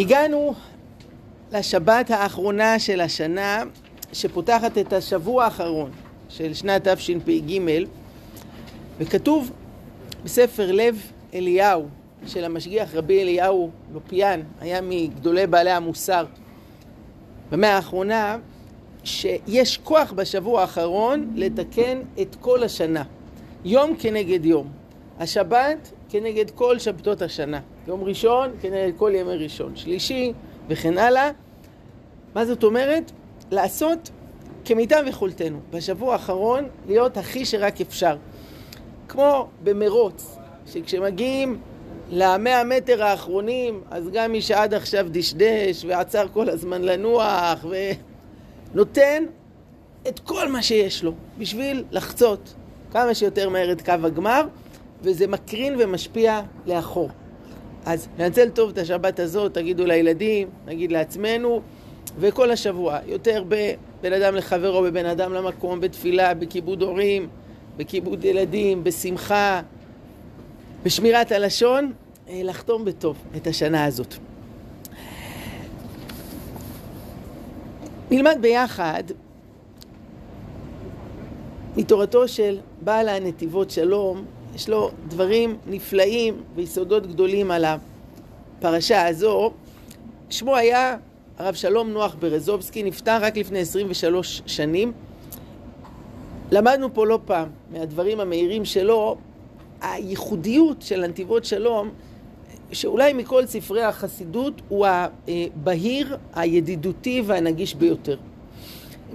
הגענו לשבת האחרונה של השנה, שפותחת את השבוע האחרון של שנת תשפ"ג, וכתוב בספר לב אליהו של המשגיח רבי אליהו לופיאן, היה מגדולי בעלי המוסר במאה האחרונה, שיש כוח בשבוע האחרון לתקן את כל השנה, יום כנגד יום. השבת כנגד כל שבתות השנה. יום ראשון כנגד כל ימי ראשון. שלישי וכן הלאה. מה זאת אומרת? לעשות כמיטב יכולתנו. בשבוע האחרון להיות הכי שרק אפשר. כמו במרוץ, שכשמגיעים למאה מטר האחרונים, אז גם מי שעד עכשיו דשדש ועצר כל הזמן לנוח ונותן את כל מה שיש לו בשביל לחצות כמה שיותר מהר את קו הגמר, וזה מקרין ומשפיע לאחור. אז ננצל טוב את השבת הזאת, תגידו לילדים, נגיד לעצמנו, וכל השבוע, יותר בבין אדם לחברו, בבין אדם למקום, בתפילה, בכיבוד הורים, בכיבוד ילדים, בשמחה, בשמירת הלשון, אה, לחתום בטוב את השנה הזאת. נלמד ביחד מתורתו של בעל הנתיבות שלום, יש לו דברים נפלאים ויסודות גדולים על הפרשה הזו. שמו היה הרב שלום נוח ברזובסקי, נפטר רק לפני 23 שנים. למדנו פה לא פעם מהדברים המהירים שלו, הייחודיות של הנתיבות שלום, שאולי מכל ספרי החסידות הוא הבהיר, הידידותי והנגיש ביותר.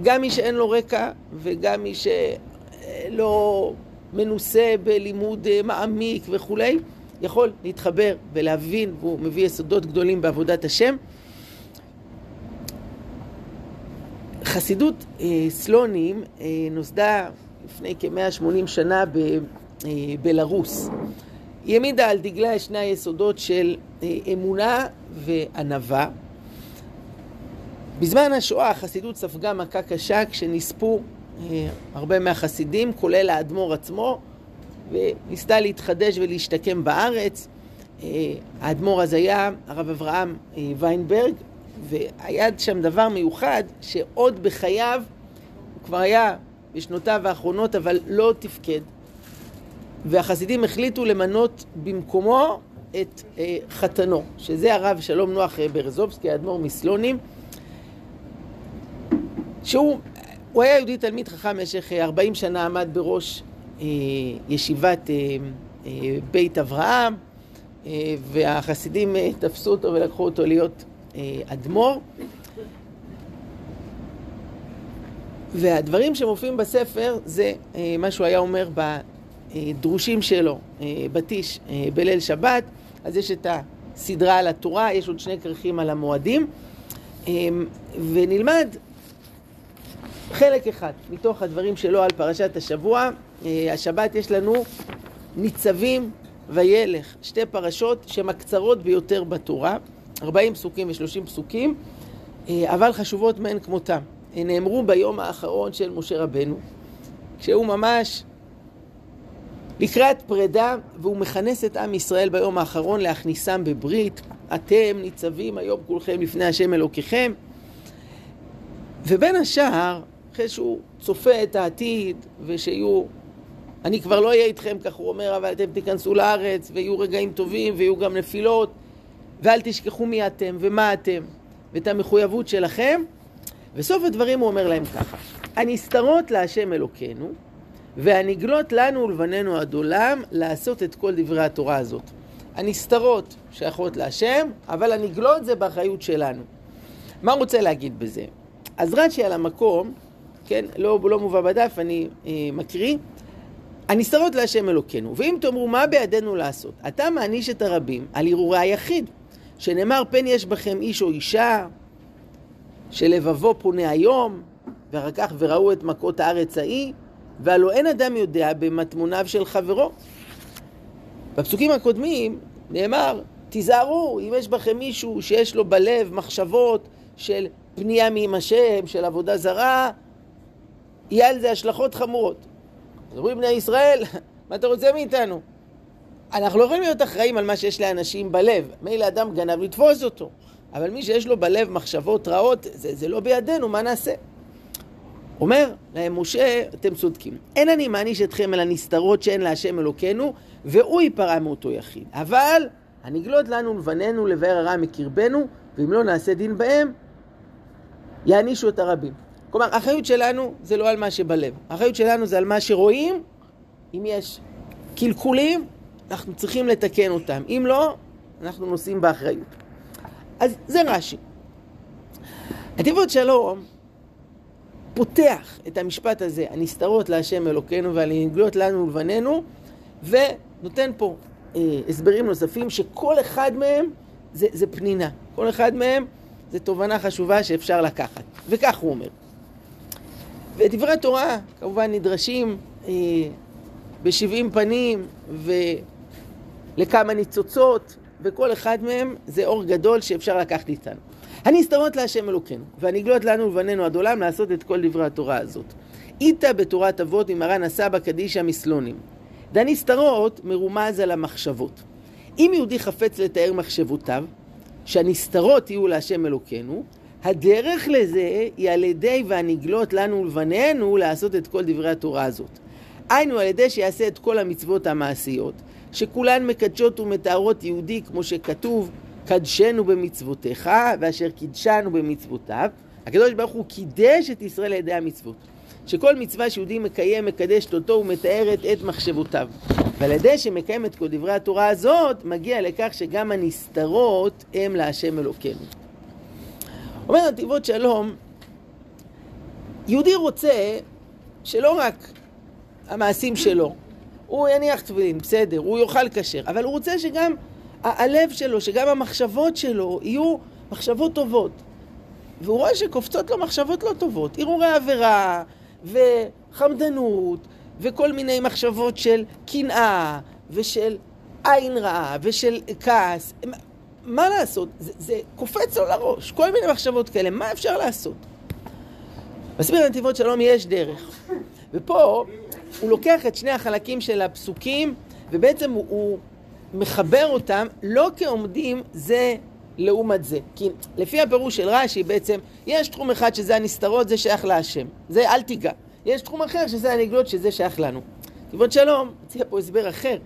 גם מי שאין לו רקע וגם מי שלא מנוסה בלימוד אה, מעמיק וכולי, יכול להתחבר ולהבין, והוא מביא יסודות גדולים בעבודת השם. חסידות אה, סלונים אה, נוסדה לפני כ-180 שנה בבלארוס. היא העמידה על דגלה שני היסודות של אמונה וענווה. בזמן השואה החסידות ספגה מכה קשה כשנספו הרבה מהחסידים, כולל האדמו"ר עצמו, וניסתה להתחדש ולהשתקם בארץ. אה, האדמו"ר אז היה הרב אברהם אה, ויינברג, והיה שם דבר מיוחד, שעוד בחייו, הוא כבר היה בשנותיו האחרונות, אבל לא תפקד. והחסידים החליטו למנות במקומו את חתנו, שזה הרב שלום נוח ברזובסקי, האדמו"ר מסלונים, שהוא הוא היה יהודי תלמיד חכם במשך 40 שנה עמד בראש אה, ישיבת אה, אה, בית אברהם, אה, והחסידים אה, תפסו אותו ולקחו אותו להיות אה, אדמו"ר. והדברים שמופיעים בספר זה אה, מה שהוא היה אומר בדרושים שלו, אה, אה, בליל שבת. אז יש את הסדרה על התורה, יש עוד שני כרכים על המועדים. אה, ונלמד חלק אחד מתוך הדברים שלו על פרשת השבוע. אה, השבת יש לנו ניצבים וילך, שתי פרשות שהן הקצרות ביותר בתורה, 40 פסוקים ו-30 פסוקים, אה, אבל חשובות מאין כמותם. הן נאמרו ביום האחרון של משה רבנו, כשהוא ממש לקראת פרידה, והוא מכנס את עם ישראל ביום האחרון להכניסם בברית. אתם ניצבים היום כולכם לפני השם אלוקיכם. ובין השאר, אחרי שהוא צופה את העתיד, ושיהיו... אני כבר לא אהיה איתכם, כך הוא אומר, אבל אתם תיכנסו לארץ, ויהיו רגעים טובים, ויהיו גם נפילות, ואל תשכחו מי אתם ומה אתם, ואת המחויבות שלכם. וסוף הדברים הוא אומר להם ככה: הנסתרות להשם אלוקינו, והנגלות לנו ולבנינו עד עולם לעשות את כל דברי התורה הזאת. הנסתרות שייכות להשם, אבל הנגלות זה באחריות שלנו. מה הוא רוצה להגיד בזה? אז רש"י על המקום כן, לא, לא מובא בדף, אני אה, מקריא. הנסתרות להשם אלוקינו, ואם תאמרו מה בידינו לעשות, אתה מעניש את הרבים על הרהורי היחיד, שנאמר פן יש בכם איש או אישה, שלבבו פונה היום, ואחר כך וראו את מכות הארץ ההיא, והלא אין אדם יודע במטמוניו של חברו. בפסוקים הקודמים נאמר, תיזהרו, אם יש בכם מישהו שיש לו בלב מחשבות של פנייה מעם השם, של עבודה זרה, יהיה על זה השלכות חמורות. אז אומרים בני ישראל, מה אתה רוצה מאיתנו? אנחנו לא יכולים להיות אחראים על מה שיש לאנשים בלב. מילא אדם גנב לתפוס אותו, אבל מי שיש לו בלב מחשבות רעות, זה, זה לא בידינו, מה נעשה? אומר להם משה, אתם צודקים. אין אני מעניש אתכם על הנסתרות שאין להשם אלוקינו, והוא ייפרע מאותו יחיד. אבל הנגלות לנו ולבנינו לבאר הרע מקרבנו, ואם לא נעשה דין בהם, יענישו את הרבים. כלומר, האחריות שלנו זה לא על מה שבלב. האחריות שלנו זה על מה שרואים. אם יש קלקולים, אנחנו צריכים לתקן אותם. אם לא, אנחנו נושאים באחריות. אז זה רש"י. הטבעות שלום פותח את המשפט הזה, הנסתרות להשם אלוקינו והנגלות לנו ולבנינו, ונותן פה אה, הסברים נוספים שכל אחד מהם זה, זה פנינה. כל אחד מהם זה תובנה חשובה שאפשר לקחת. וכך הוא אומר. ודברי התורה כמובן נדרשים אה, בשבעים פנים ולכמה ניצוצות, וכל אחד מהם זה אור גדול שאפשר לקחת איתנו. הנסתרות להשם אלוקינו, והנגלות לנו ולבנינו עד עולם לעשות את כל דברי התורה הזאת. איתה בתורת אבות ממרן הסבא קדישא מסלונים. והנסתרות מרומז על המחשבות. אם יהודי חפץ לתאר מחשבותיו, שהנסתרות יהיו להשם אלוקינו, הדרך לזה היא על ידי והנגלות לנו ולבנינו לעשות את כל דברי התורה הזאת. היינו על ידי שיעשה את כל המצוות המעשיות, שכולן מקדשות ומתארות יהודי כמו שכתוב קדשנו במצוותיך ואשר קידשנו במצוותיו. הקדוש ברוך הוא קידש את ישראל על ידי המצוות. שכל מצווה שיהודי מקיים מקדשת אותו ומתארת את מחשבותיו. ועל ידי שמקיים את כל דברי התורה הזאת, מגיע לכך שגם הנסתרות הם להשם אלוקינו. אומר נתיבות שלום, יהודי רוצה שלא רק המעשים שלו, הוא יניח תפילין, בסדר, הוא יאכל כשר, אבל הוא רוצה שגם הלב שלו, שגם המחשבות שלו יהיו מחשבות טובות. והוא רואה שקופצות לו מחשבות לא טובות, הרהורי עבירה וחמדנות וכל מיני מחשבות של קנאה ושל עין רעה ושל כעס. מה לעשות? זה, זה קופץ לו לראש, כל מיני מחשבות כאלה, מה אפשר לעשות? מסביר נתיבות שלום יש דרך. ופה הוא לוקח את שני החלקים של הפסוקים ובעצם הוא, הוא מחבר אותם לא כעומדים זה לעומת זה. כי לפי הפירוש של רש"י בעצם יש תחום אחד שזה הנסתרות, זה שייך להשם. זה אל תיגע. יש תחום אחר שזה הנגלות, שזה שייך לנו. כבוד שלום, מציע פה הסבר אחר.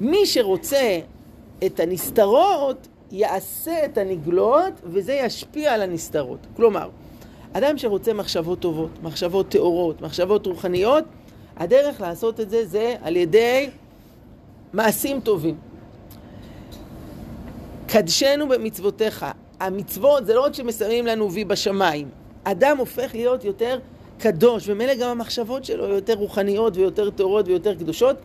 מי שרוצה את הנסתרות, יעשה את הנגלות, וזה ישפיע על הנסתרות. כלומר, אדם שרוצה מחשבות טובות, מחשבות טהורות, מחשבות רוחניות, הדרך לעשות את זה זה על ידי מעשים טובים. קדשנו במצוותיך. המצוות זה לא רק שמסיימים לנו וי בשמיים. אדם הופך להיות יותר קדוש, ומילא גם המחשבות שלו יותר רוחניות ויותר טהורות ויותר קדושות.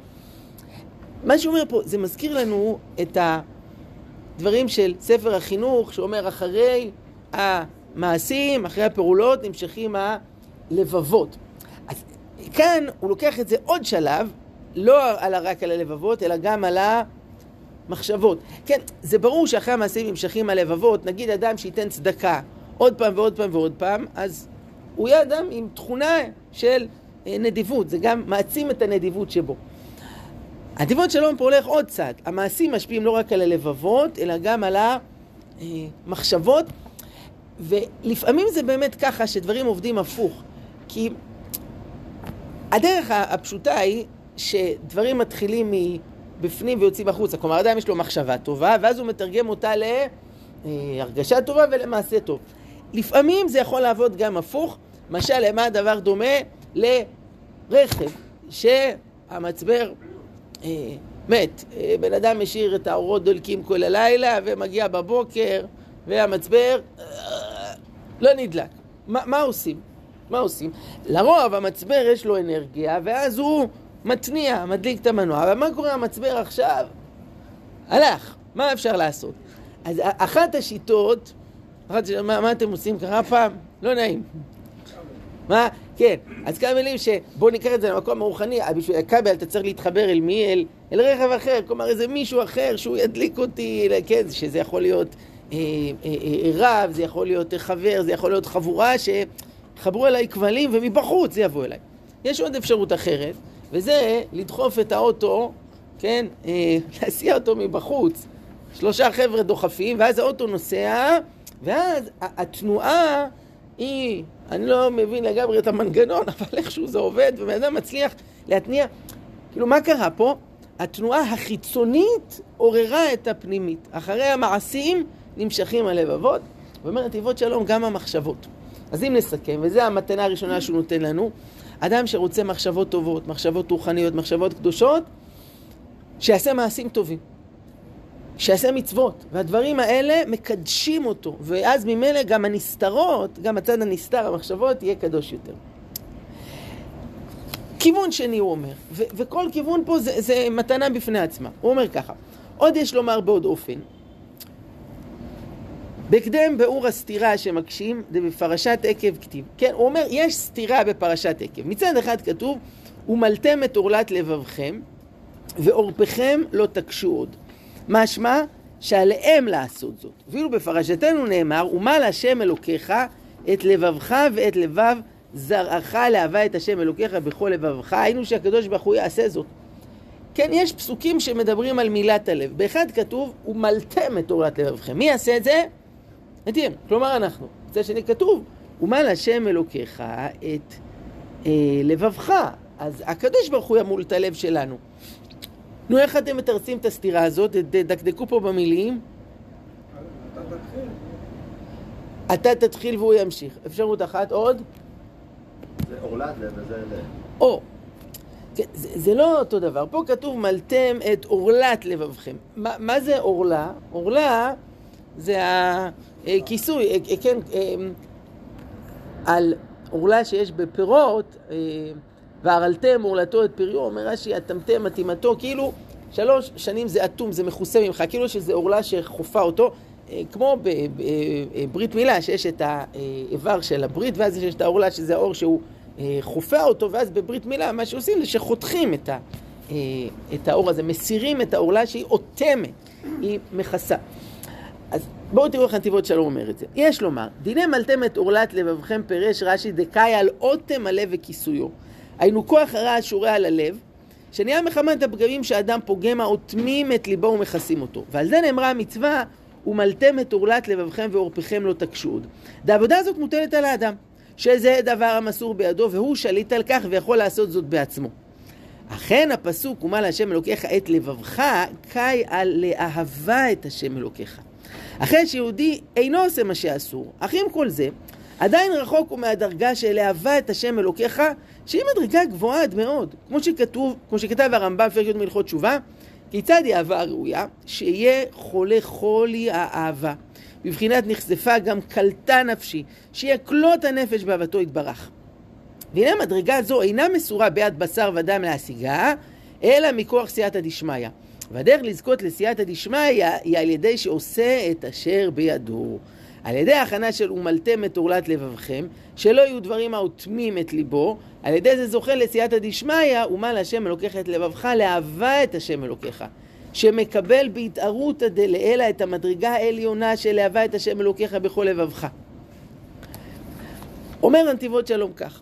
מה שהוא אומר פה, זה מזכיר לנו את הדברים של ספר החינוך, שאומר אחרי המעשים, אחרי הפעולות, נמשכים הלבבות. אז כאן הוא לוקח את זה עוד שלב, לא על רק על הלבבות, אלא גם על המחשבות. כן, זה ברור שאחרי המעשים נמשכים הלבבות, נגיד אדם שייתן צדקה עוד פעם ועוד פעם ועוד פעם, אז הוא יהיה אדם עם תכונה של אה, נדיבות, זה גם מעצים את הנדיבות שבו. הנדיבות שלום פה הולך עוד צעד. המעשים משפיעים לא רק על הלבבות, אלא גם על המחשבות, ולפעמים זה באמת ככה שדברים עובדים הפוך. כי הדרך הפשוטה היא שדברים מתחילים מבפנים ויוצאים החוצה. כלומר, אדם יש לו מחשבה טובה, ואז הוא מתרגם אותה להרגשה טובה ולמעשה טוב. לפעמים זה יכול לעבוד גם הפוך. משל, למה הדבר דומה? לרכב, שהמצבר אה, מת. אה, בן אדם משאיר את האורות דולקים כל הלילה, ומגיע בבוקר, והמצבר אה, לא נדלק. מה, מה עושים? מה עושים? לרוב המצבר יש לו אנרגיה, ואז הוא מתניע, מדליק את המנוע, אבל מה קורה המצבר עכשיו? הלך, מה אפשר לעשות? אז אחת השיטות, אחת השיטות מה, מה אתם עושים? קרה פעם? לא נעים. מה? כן. אז כמה מילים שבואו ניקח את זה למקום הרוחני, בשביל הכבל אתה צריך להתחבר אל מי? אל, אל רכב אחר, כלומר איזה מישהו אחר שהוא ידליק אותי, כן, שזה יכול להיות אה, אה, אה, רב, זה יכול להיות חבר, זה יכול להיות חבורה שחברו אליי כבלים ומבחוץ זה יבוא אליי. יש עוד אפשרות אחרת, וזה לדחוף את האוטו, כן, אה, להסיע אותו מבחוץ. שלושה חבר'ה דוחפים, ואז האוטו נוסע, ואז התנועה היא, אני לא מבין לגמרי את המנגנון, אבל איכשהו זה עובד, ובן אדם מצליח להתניע. כאילו, מה קרה פה? התנועה החיצונית עוררה את הפנימית. אחרי המעשים נמשכים הלבבות, ואומר נתיבות שלום גם המחשבות. אז אם נסכם, וזו המתנה הראשונה שהוא נותן לנו, אדם שרוצה מחשבות טובות, מחשבות רוחניות, מחשבות קדושות, שיעשה מעשים טובים. שיעשה מצוות, והדברים האלה מקדשים אותו, ואז ממילא גם הנסתרות, גם הצד הנסתר, המחשבות, יהיה קדוש יותר. כיוון שני הוא אומר, ו- וכל כיוון פה זה, זה מתנה בפני עצמה. הוא אומר ככה, עוד יש לומר בעוד אופן, בהקדם באור הסתירה שמקשים, זה בפרשת עקב כתיב. כן, הוא אומר, יש סתירה בפרשת עקב. מצד אחד כתוב, ומלתם את עורלת לבבכם, ועורפכם לא תקשו עוד. משמע שעליהם לעשות זאת. ואילו בפרשתנו נאמר, ומל השם אלוקיך את לבבך ואת לבב זרעך לאהבה את השם אלוקיך בכל לבבך, היינו שהקדוש ברוך הוא יעשה זאת. כן, יש פסוקים שמדברים על מילת הלב. באחד כתוב, ומלתם את תורת לבבכם. מי יעשה את זה? אתם, כלומר אנחנו. זה שני כתוב, ומל השם אלוקיך את אה, לבבך. אז הקדוש ברוך הוא ימול את הלב שלנו. נו, איך אתם מתרצים את הסתירה הזאת? תדקדקו פה במילים. אתה תתחיל והוא ימשיך. אפשרות אחת עוד? זה אורלת לב וזה. או. כן, זה, זה לא אותו דבר. פה כתוב מלתם את עורלת לבבכם. מה, מה זה עורלה? עורלה זה הכיסוי, אה, אה, כן, אה, על עורלה שיש בפירות, והרלתם עורלתו את פריו, אומר רש"י, אטמתם אטימתו, כאילו שלוש שנים זה אטום, זה מכוסה ממך, כאילו שזה עורלה שחופה אותו, כמו בברית מילה, שיש את האיבר של הברית, ואז יש את העורלה שזה האור שהוא חופה אותו, ואז בברית מילה מה שעושים זה שחותכים את, ה, את האור הזה, מסירים את העורלה שהיא אוטמת, היא מכסה. אז בואו תראו איך נתיבות שלום אומר את זה. יש לומר, דיני מלתם את עורלת לבבכם פירש רש"י דקאי על אוטם הלב וכיסויו. היינו כוח הרע השורה על הלב, שנהיה מחמת הפגמים שאדם פוגם האוטמים את ליבו ומכסים אותו. ועל זה נאמרה המצווה, ומלתם את עורלת לבבכם ועורפיכם לא תקשו עוד. העבודה הזאת מוטלת על האדם, שזה דבר המסור בידו, והוא שליט על כך ויכול לעשות זאת בעצמו. אכן הפסוק, ומה להשם אלוקיך את לבבך, קאי על לאהבה את השם אלוקיך. אחרי שיהודי אינו עושה מה שאסור, אך עם כל זה, עדיין רחוק הוא מהדרגה של אהבה את השם אלוקיך, שהיא מדרגה גבוהה עד מאוד. כמו שכתוב, כמו שכתב הרמב"ם בפרק י' מלכות תשובה, כיצד היא אהבה ראויה? שיהיה חולה חולי האהבה. בבחינת נחשפה גם קלטה נפשי, שיקלוט הנפש באהבתו יתברך. והנה מדרגה זו אינה מסורה ביד בשר ודם להשיגה, אלא מכוח סייעתא דשמיא. והדרך לזכות לסייעתא דשמיא היא על ידי שעושה את אשר בידו. על ידי ההכנה של ומלתם את עורלת לבבכם, שלא יהיו דברים האוטמים את ליבו, על ידי זה זוכה לסייעתא דשמיא, ומה להשם אלוקיך את לבבך, לאהבה את השם אלוקיך. שמקבל בהתערותא דלעילא את המדרגה העליונה של אהבה את השם אלוקיך בכל לבבך. אומר הנתיבות שלום כך,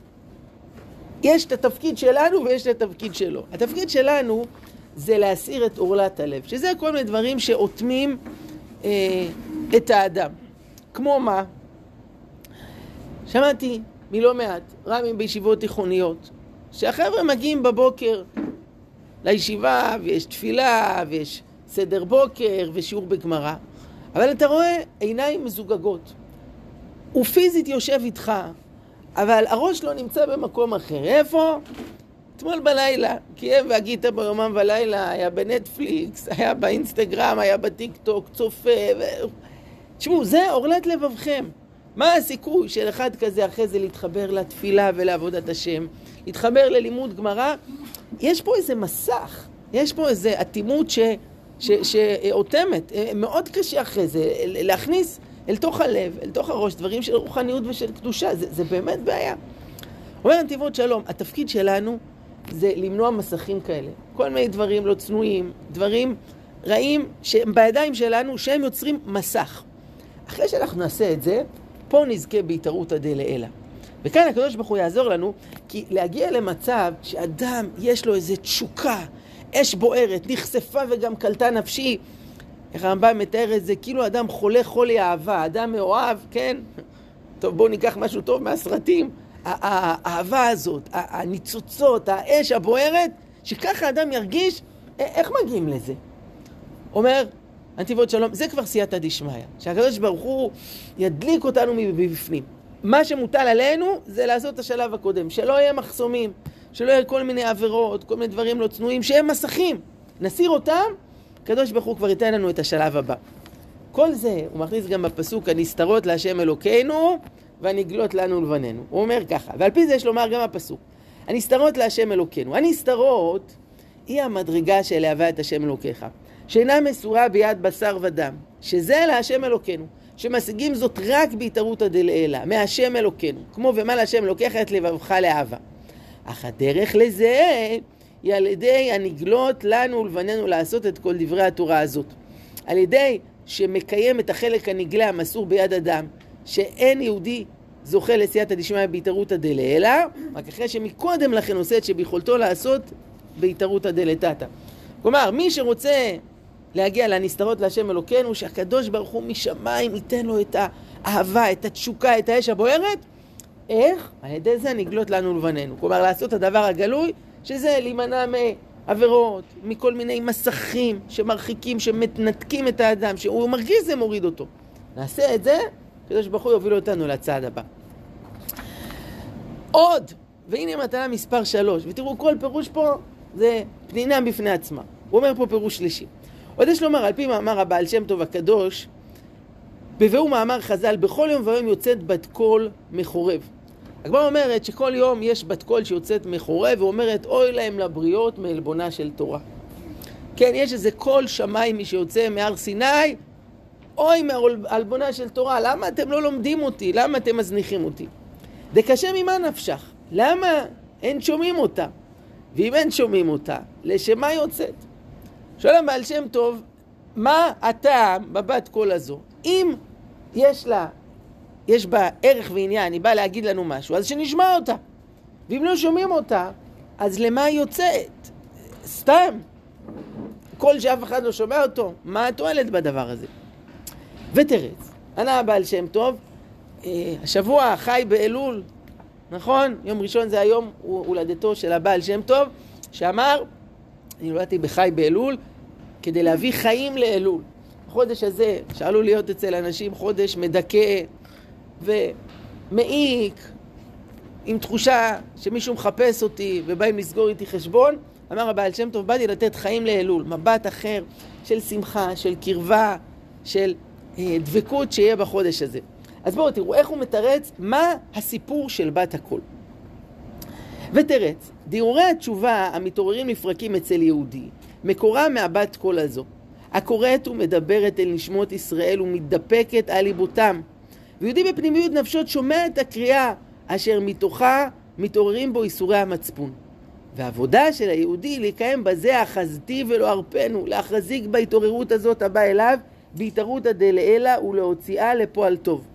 יש את התפקיד שלנו ויש את התפקיד שלו. התפקיד שלנו זה להסיר את עורלת הלב, שזה כל מיני דברים שאוטמים אה, את האדם. כמו מה? שמעתי מלא מעט רמים בישיבות תיכוניות, שהחבר'ה מגיעים בבוקר לישיבה ויש תפילה ויש סדר בוקר ושיעור בגמרא, אבל אתה רואה עיניים מזוגגות. הוא פיזית יושב איתך, אבל הראש לא נמצא במקום אחר. איפה? אתמול בלילה, קיים והגית ביומם ולילה, היה בנטפליקס, היה באינסטגרם, היה בטיק טוק, צופה, ו... תשמעו, זה עורלת לבבכם. מה הסיכוי של אחד כזה אחרי זה להתחבר לתפילה ולעבודת השם, להתחבר ללימוד גמרא? יש פה איזה מסך, יש פה איזה אטימות שאוטמת. מאוד קשה אחרי זה להכניס אל תוך הלב, אל תוך הראש, דברים של רוחניות ושל קדושה. זה, זה באמת בעיה. אומר נתיבות שלום, התפקיד שלנו זה למנוע מסכים כאלה. כל מיני דברים לא צנועים, דברים רעים שהם בידיים שלנו, שהם יוצרים מסך. אחרי שאנחנו נעשה את זה, פה נזכה בהתערותא דלעילא. וכאן הקדוש ברוך הוא יעזור לנו, כי להגיע למצב שאדם יש לו איזו תשוקה, אש בוערת, נחשפה וגם קלטה נפשי, איך הרמב"ם מתאר את זה, כאילו אדם חולה חולי אהבה, אדם מאוהב, כן? טוב, בואו ניקח משהו טוב מהסרטים. האהבה הזאת, הניצוצות, האש הבוערת, שככה אדם ירגיש, איך מגיעים לזה? אומר הנתיבות שלום, זה כבר סייעתא דשמיא, שהקדוש ברוך הוא ידליק אותנו מבפנים. מה שמוטל עלינו זה לעשות את השלב הקודם, שלא יהיה מחסומים, שלא יהיה כל מיני עבירות, כל מיני דברים לא צנועים, שהם מסכים. נסיר אותם, הקדוש ברוך הוא כבר ייתן לנו את השלב הבא. כל זה, הוא מכניס גם בפסוק, הנסתרות להשם אלוקינו, והנגלות לנו ולבנינו. הוא אומר ככה, ועל פי זה יש לומר גם הפסוק, הנסתרות להשם אלוקינו. הנסתרות היא המדרגה להווה את השם אלוקיך, שאינה מסורה ביד בשר ודם, שזה להשם אלוקינו, שמשיגים זאת רק בהתערותא דלעילא, מהשם אלוקינו, כמו ומה להשם אלוקיך את לבבך לאהבה. אך הדרך לזה היא על ידי הנגלות לנו ולבנינו לעשות את כל דברי התורה הזאת. על ידי שמקיים את החלק הנגלה המסור ביד אדם, שאין יהודי זוכה לסייעתא דשמיא בהתערותא דלעילא, רק אחרי שמקודם לכן עושה את שביכולתו לעשות בהתערותא דלתתא. כלומר, מי שרוצה להגיע לנסתרות להשם אלוקינו, שהקדוש ברוך הוא משמיים ייתן לו את האהבה, את התשוקה, את האש הבוערת, איך? על ידי זה נגלות לנו לבנינו. כלומר, לעשות את הדבר הגלוי, שזה להימנע מעבירות, מכל מיני מסכים שמרחיקים, שמנתקים את האדם, שהוא מרגיש זה מוריד אותו. נעשה את זה, הקדוש ברוך הוא יוביל אותנו לצעד הבא. עוד, והנה מתנה מספר שלוש, ותראו כל פירוש פה זה פנינה בפני עצמה. הוא אומר פה פירוש שלישי. עוד יש לומר, על פי מאמר הבעל שם טוב הקדוש, בביאור מאמר חז"ל, בכל יום ויום יוצאת בת קול מחורב. הגמרא אומרת שכל יום יש בת קול שיוצאת מחורב, ואומרת, אוי להם לבריות מעלבונה של תורה. כן, יש איזה קול שמיים שיוצא מהר סיני, אוי מעלבונה של תורה, למה אתם לא לומדים אותי? למה אתם מזניחים אותי? דקשה ממה נפשך? למה אין שומעים אותה? ואם אין שומעים אותה, לשם מה יוצאת? שואל הבעל שם טוב, מה הטעם בבת קול הזו? אם יש לה, יש בה ערך ועניין, היא באה להגיד לנו משהו, אז שנשמע אותה. ואם לא שומעים אותה, אז למה היא יוצאת? סתם. קול שאף אחד לא שומע אותו, מה התועלת בדבר הזה? ותרץ, ענה הבעל שם טוב, אה, השבוע חי באלול, נכון? יום ראשון זה היום הולדתו של הבעל שם טוב, שאמר, אני נולדתי בחי באלול, כדי להביא חיים לאלול. החודש הזה, שעלול להיות אצל אנשים חודש מדכא ומעיק, עם תחושה שמישהו מחפש אותי ובאים לסגור איתי חשבון, אמר הבעל שם טוב, באתי לתת חיים לאלול, מבט אחר של שמחה, של קרבה, של אה, דבקות שיהיה בחודש הזה. אז בואו תראו איך הוא מתרץ מה הסיפור של בת הקול. ותרץ, דיורי התשובה המתעוררים לפרקים אצל יהודי, מקורה מהבת קול הזו, הקוראת ומדברת אל נשמות ישראל ומתדפקת על ליבותם. ויהודי בפנימיות נפשות שומע את הקריאה אשר מתוכה מתעוררים בו איסורי המצפון. והעבודה של היהודי לקיים בזה אחזתי ולא ארפנו, להחזיק בהתעוררות הזאת הבאה אליו, בהתערותא דלעילא ולהוציאה לפועל טוב.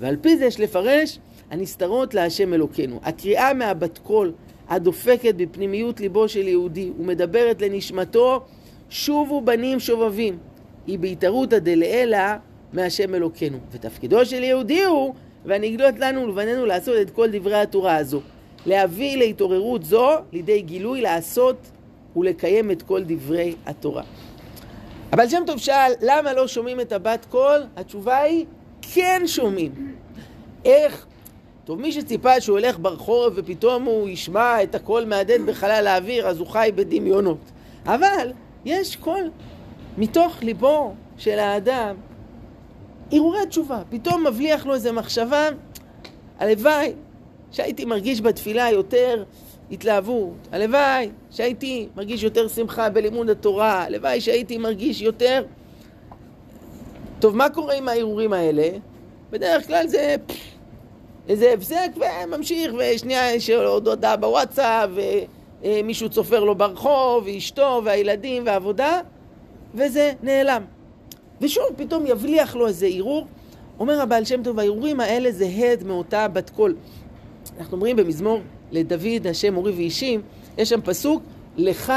ועל פי זה יש לפרש הנסתרות להשם אלוקינו. הקריאה מהבת קול הדופקת בפנימיות ליבו של יהודי ומדברת לנשמתו שובו בנים שובבים היא בהתערותא דלעילא מהשם אלוקינו. ותפקידו של יהודי הוא והנגלות לנו ולבנינו לעשות את כל דברי התורה הזו. להביא להתעוררות זו לידי גילוי לעשות ולקיים את כל דברי התורה. הבעל שם טוב שאל, למה לא שומעים את הבת קול? התשובה היא, כן שומעים. איך? טוב, מי שציפה שהוא הולך ברחוב ופתאום הוא ישמע את הקול מהדהד בחלל האוויר, אז הוא חי בדמיונות. אבל יש קול מתוך ליבו של האדם, הרהורי תשובה. פתאום מבליח לו איזה מחשבה, הלוואי שהייתי מרגיש בתפילה יותר התלהבות. הלוואי שהייתי מרגיש יותר שמחה בלימוד התורה. הלוואי שהייתי מרגיש יותר... טוב, מה קורה עם ההרהורים האלה? בדרך כלל זה איזה הפסק וממשיך, ושנייה יש עוד הודעה בוואטסאפ, ומישהו צופר לו ברחוב, ואשתו, והילדים, והעבודה, וזה נעלם. ושוב, פתאום יבליח לו איזה ערעור. אומר הבעל שם טוב, הערעורים האלה זה הד מאותה בת קול. אנחנו אומרים במזמור לדוד, השם מורי ואישים, יש שם פסוק, לך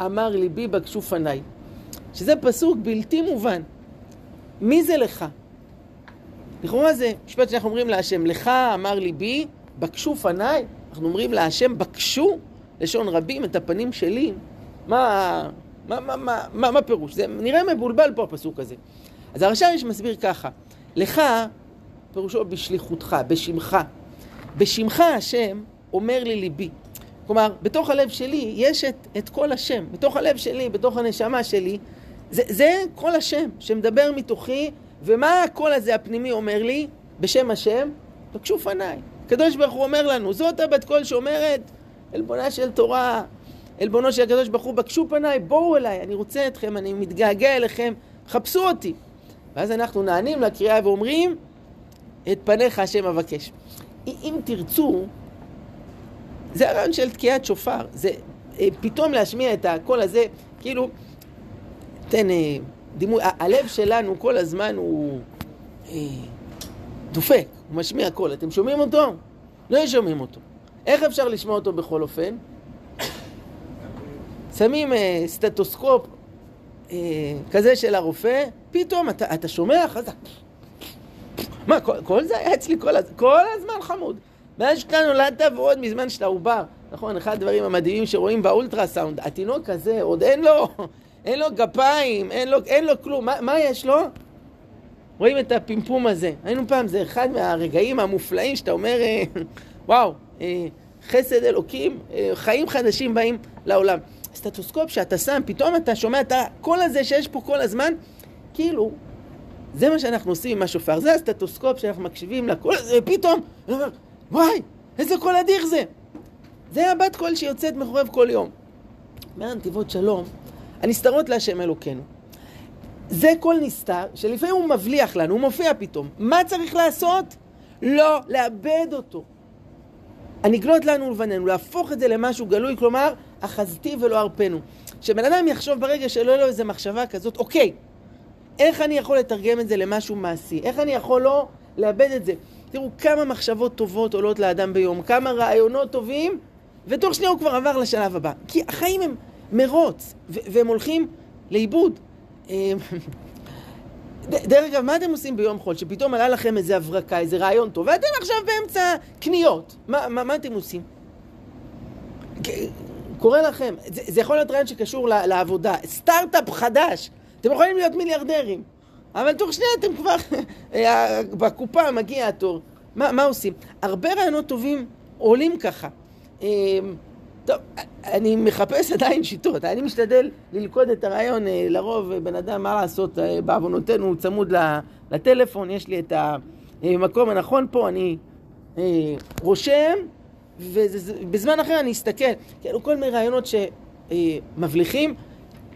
אמר ליבי בקשו פניי. שזה פסוק בלתי מובן. מי זה לך? לכאורה זה משפט שאנחנו אומרים להשם, לך אמר ליבי, בקשו פניי. אנחנו אומרים להשם, בקשו, לשון רבים, את הפנים שלי. מה, מה, מה, מה, מה, מה פירוש? זה נראה מבולבל פה הפסוק הזה. אז הרש"ר יש מסביר ככה, לך, פירושו בשליחותך, בשמך. בשמך השם אומר לי ליבי. כלומר, בתוך הלב שלי יש את, את כל השם. בתוך הלב שלי, בתוך הנשמה שלי, זה, זה כל השם שמדבר מתוכי, ומה הקול הזה הפנימי אומר לי? בשם השם, תקשו פניי. הקדוש ברוך הוא אומר לנו, זאת הבת קול שאומרת, עלבונה של תורה, עלבונו של הקדוש ברוך הוא, בקשו פניי, בואו אליי, אני רוצה אתכם, אני מתגעגע אליכם, חפשו אותי. ואז אנחנו נענים לקריאה ואומרים, את פניך השם אבקש. אם תרצו, זה הרעיון של תקיעת שופר, זה אה, פתאום להשמיע את הקול הזה, כאילו, תן אה, דימוי, הלב שלנו כל הזמן הוא אה, דופק, הוא משמיע קול, אתם שומעים אותו? לא שומעים אותו. איך אפשר לשמוע אותו בכל אופן? שמים אה, סטטוסקופ אה, כזה של הרופא, פתאום אתה, שומע חזק. מה, כל, כל זה היה אצלי כל, כל הזמן חמוד. מאז שאתה נולדת ועוד מזמן שאתה עובר. נכון, אחד הדברים המדהימים שרואים באולטרסאונד, התינוק הזה עוד אין לו, אין לו גפיים, אין לו, אין לו כלום. מה, מה יש לו? רואים את הפימפום הזה. היינו פעם, זה אחד מהרגעים המופלאים שאתה אומר, אה, וואו, אה, חסד אלוקים, אה, חיים חדשים באים לעולם. סטטוסקופ שאתה שם, פתאום אתה שומע את הקול הזה שיש פה כל הזמן, כאילו, זה מה שאנחנו עושים עם השופר, זה הסטטוסקופ שאנחנו מקשיבים לקול הזה, ופתאום, וואי, איזה קול אדיר זה! זה הבת קול שיוצאת מחורב כל יום. אומר הנתיבות שלום, הנסתרות להשם אלוקינו. זה קול נסתר, שלפעמים הוא מבליח לנו, הוא מופיע פתאום. מה צריך לעשות? לא לאבד אותו. הנגלות לנו ולבנינו, להפוך את זה למשהו גלוי, כלומר, אחזתי ולא ארפנו. שבן אדם יחשוב ברגע שלא יהיה לו איזו מחשבה כזאת, אוקיי, איך אני יכול לתרגם את זה למשהו מעשי? איך אני יכול לא לאבד את זה? תראו כמה מחשבות טובות עולות לאדם ביום, כמה רעיונות טובים, ותוך שנייה הוא כבר עבר לשלב הבא. כי החיים הם מרוץ, והם הולכים לאיבוד. אמ, דרך אגב, מה אתם עושים ביום חול? שפתאום עלה לכם איזה הברקה, איזה רעיון טוב, ואתם עכשיו באמצע קניות. מה, מה, מה אתם עושים? קורה לכם, זה, זה יכול להיות רעיון שקשור לעבודה, סטארט-אפ חדש, אתם יכולים להיות מיליארדרים, אבל תוך שנייה אתם כבר, בקופה מגיע התור. מה, מה עושים? הרבה רעיונות טובים עולים ככה. טוב, אני מחפש עדיין שיטות, אני משתדל ללכוד את הרעיון, אה, לרוב בן אדם, מה לעשות, אה, בעוונותינו הוא צמוד לטלפון, יש לי את המקום הנכון פה, אני אה, רושם, ובזמן אחר אני אסתכל, כאילו כל מיני רעיונות שמבליחים,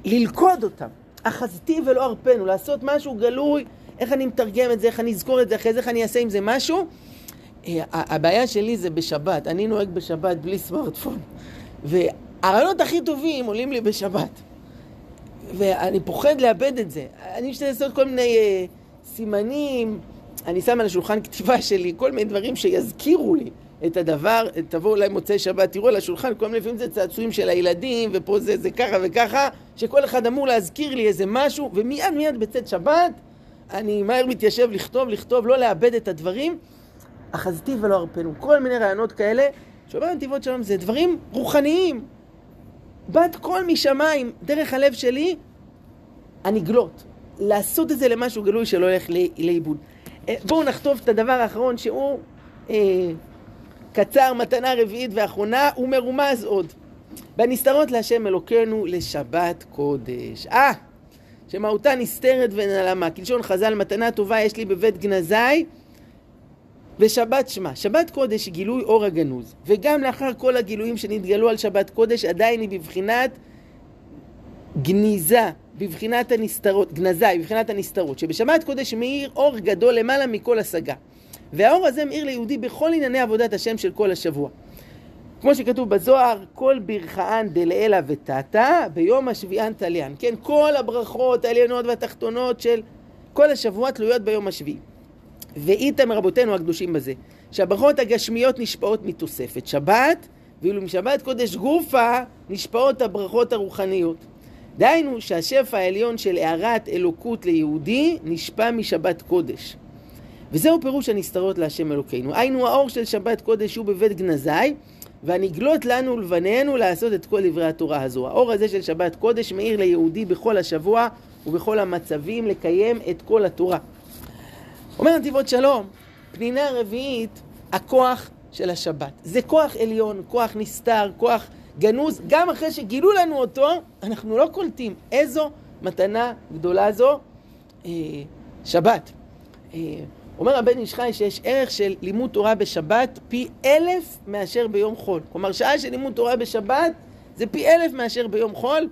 ללכוד אותם, אחזתי ולא ארפנו, לעשות משהו גלוי, איך אני מתרגם את זה, איך אני אזכור את זה, אחרי זה איך אני אעשה עם זה משהו. הבעיה שלי זה בשבת, אני נוהג בשבת בלי סמארטפון. והרעיונות הכי טובים עולים לי בשבת. ואני פוחד לאבד את זה. אני משתדל לעשות כל מיני uh, סימנים, אני שם על השולחן כתיבה שלי כל מיני דברים שיזכירו לי את הדבר, תבואו אולי מוצאי שבת, תראו על השולחן, כל מיני לפעמים זה צעצועים של הילדים, ופה זה, זה ככה וככה, שכל אחד אמור להזכיר לי איזה משהו, ומיד מיד בצאת שבת, אני מהר מתיישב לכתוב, לכתוב, לא לאבד את הדברים. אחזתי ולא ארפנו. כל מיני רעיונות כאלה שאומר נתיבות שלום זה דברים רוחניים. בת קול משמיים, דרך הלב שלי, הנגלות. לעשות את זה למשהו גלוי שלא הולך לאיבוד. אה, בואו נחטוף את הדבר האחרון שהוא אה, קצר, מתנה רביעית ואחרונה, ומרומז עוד. בנסתרות להשם אלוקינו לשבת קודש. אה, שמהותה נסתרת ונעלמה. כלשון חז"ל, מתנה טובה יש לי בבית גנזי. ושבת שמע, שבת קודש היא גילוי אור הגנוז, וגם לאחר כל הגילויים שנתגלו על שבת קודש, עדיין היא בבחינת גניזה, בבחינת הנסתרות, גנזה, בבחינת הנסתרות, שבשבת קודש מאיר אור גדול למעלה מכל השגה. והאור הזה מאיר ליהודי בכל ענייני עבודת השם של כל השבוע. כמו שכתוב בזוהר, כל ברכהן דלעילא ותתא, ביום השביען תליין. כן, כל הברכות העליונות והתחתונות של כל השבוע תלויות ביום השביעי. ואיתם רבותינו הקדושים בזה, שהברכות הגשמיות נשפעות מתוספת שבת, ואילו משבת קודש גופה נשפעות הברכות הרוחניות. דהיינו שהשפע העליון של הארת אלוקות ליהודי נשפע משבת קודש. וזהו פירוש הנסתרות להשם אלוקינו. היינו האור של שבת קודש הוא בבית גנזי, והנגלות לנו ולבנינו לעשות את כל דברי התורה הזו. האור הזה של שבת קודש מאיר ליהודי בכל השבוע ובכל המצבים לקיים את כל התורה. אומר נתיבות שלום, פנינה רביעית, הכוח של השבת. זה כוח עליון, כוח נסתר, כוח גנוז, גם אחרי שגילו לנו אותו, אנחנו לא קולטים איזו מתנה גדולה זו אה, שבת. אה, אומר הבן איש חי שיש ערך של לימוד תורה בשבת פי אלף מאשר ביום חול. כלומר, שעה של לימוד תורה בשבת זה פי אלף מאשר ביום חול.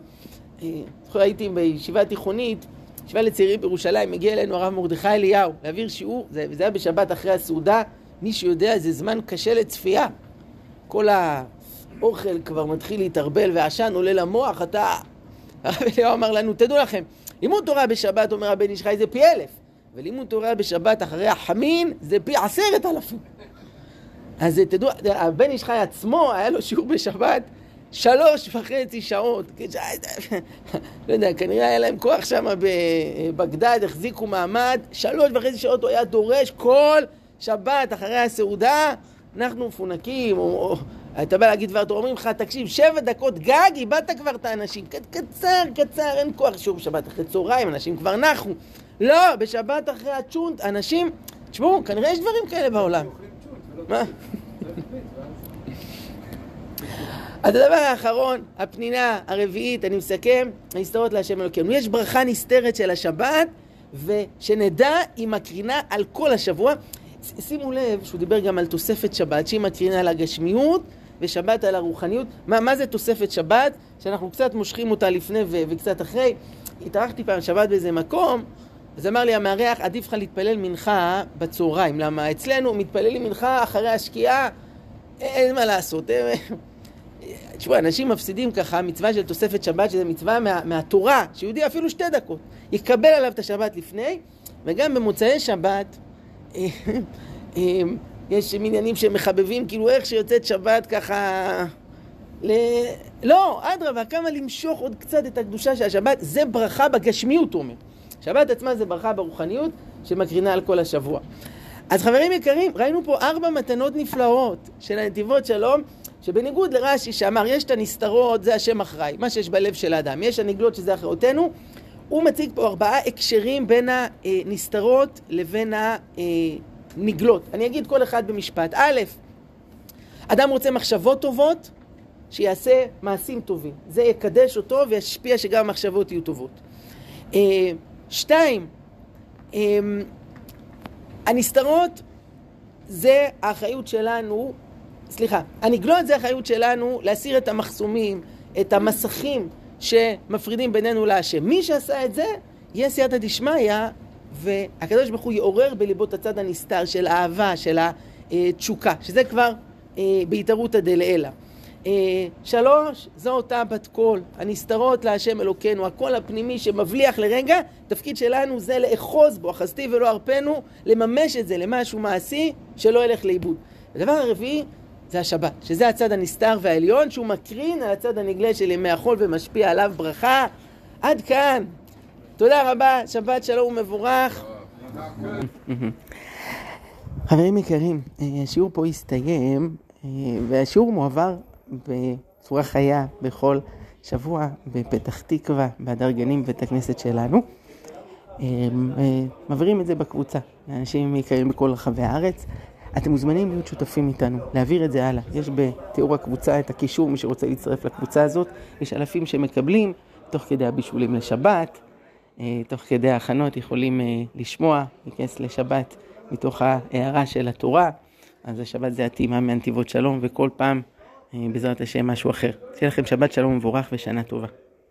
אה, הייתי בישיבה תיכונית, ישיבה לצעירים בירושלים, מגיע אלינו הרב מרדכי אליהו להעביר שיעור, זה, וזה היה בשבת אחרי הסעודה, מי שיודע, זה זמן קשה לצפייה. כל האוכל כבר מתחיל להתערבל והעשן עולה למוח, אתה... הרב אליהו אמר לנו, תדעו לכם, לימוד תורה בשבת, אומר הבן איש חי, זה פי אלף. ולימוד תורה בשבת אחרי החמין זה פי עשרת אלפים. אז תדעו, הבן איש חי עצמו, היה לו שיעור בשבת שלוש וחצי שעות. לא יודע, כנראה היה להם כוח שם בבגדד, החזיקו מעמד, שלוש וחצי שעות הוא היה דורש כל שבת אחרי הסעודה, אנחנו מפונקים, או, או אתה בא להגיד דבר תורה, אומרים לך, תקשיב, שבע דקות גג, איבדת כבר את האנשים. קצר, קצר, אין כוח שיעור בשבת אחרי צהריים, אנשים כבר נחו. לא, בשבת אחרי הצ'ונט, אנשים, תשמעו, כנראה יש דברים כאלה בעולם. מה? אז הדבר האחרון, הפנינה הרביעית, אני מסכם, ההסתרות להשם אלוקינו. יש ברכה נסתרת של השבת, ושנדע היא מקרינה על כל השבוע. שימו לב שהוא דיבר גם על תוספת שבת, שהיא מקרינה על הגשמיות ושבת על הרוחניות. מה, מה זה תוספת שבת? שאנחנו קצת מושכים אותה לפני ו- וקצת אחרי. התארחתי פעם שבת באיזה מקום, אז אמר לי המארח, עדיף לך להתפלל מנחה בצהריים. למה? אצלנו מתפללים מנחה אחרי השקיעה, אין מה לעשות. תשמעו, אנשים מפסידים ככה מצווה של תוספת שבת, שזה מצווה מה, מהתורה, שיהודי אפילו שתי דקות, יקבל עליו את השבת לפני, וגם במוצאי שבת, אה, אה, יש מניינים שמחבבים, כאילו איך שיוצאת שבת ככה... ל... לא, אדרבה, כמה למשוך עוד קצת את הקדושה של השבת, זה ברכה בגשמיות, הוא אומר. שבת עצמה זה ברכה ברוחניות שמקרינה על כל השבוע. אז חברים יקרים, ראינו פה ארבע מתנות נפלאות של הנתיבות שלום, שבניגוד לרש"י שאמר, יש את הנסתרות, זה השם אחראי, מה שיש בלב של האדם, יש הנגלות שזה אחריותנו, הוא מציג פה ארבעה הקשרים בין הנסתרות לבין הנגלות. אני אגיד כל אחד במשפט. א', אדם רוצה מחשבות טובות, שיעשה מעשים טובים. זה יקדש אותו וישפיע שגם המחשבות יהיו טובות. אה, שתיים, אמ, הנסתרות זה האחריות שלנו, סליחה, הנגלות זה האחריות שלנו להסיר את המחסומים, את המסכים שמפרידים בינינו להשם. מי שעשה את זה, יהיה סייעתא דשמיא, והקדוש ברוך הוא יעורר בליבו את הצד הנסתר של האהבה, של התשוקה, שזה כבר אה, בהתערותא דלעילא. אה, שלוש, זו אותה בת קול, הנסתרות להשם אלוקינו, הקול הפנימי שמבליח לרגע, תפקיד שלנו זה לאחוז בו, אחזתי ולא ארפנו, לממש את זה למשהו מעשי שלא ילך לאיבוד. הדבר הרביעי זה השבת, שזה הצד הנסתר והעליון, שהוא מקרין על הצד הנגלה של ימי החול ומשפיע עליו ברכה. עד כאן. תודה רבה, שבת שלום ומבורך. חברים יקרים, אה, השיעור פה הסתיים, אה, והשיעור מועבר בצורה חיה בכל שבוע בפתח תקווה, בהדר גנים, בית הכנסת שלנו. אה, מעבירים את זה בקבוצה, לאנשים יקרים בכל רחבי הארץ. אתם מוזמנים להיות שותפים איתנו, להעביר את זה הלאה. יש בתיאור הקבוצה את הקישור, מי שרוצה להצטרף לקבוצה הזאת. יש אלפים שמקבלים תוך כדי הבישולים לשבת, אה, תוך כדי ההכנות יכולים אה, לשמוע, להיכנס לשבת מתוך ההערה של התורה. אז השבת זה הטעימה מנתיבות שלום, וכל פעם, אה, בעזרת השם, משהו אחר. שיהיה לכם שבת שלום ומבורך ושנה טובה.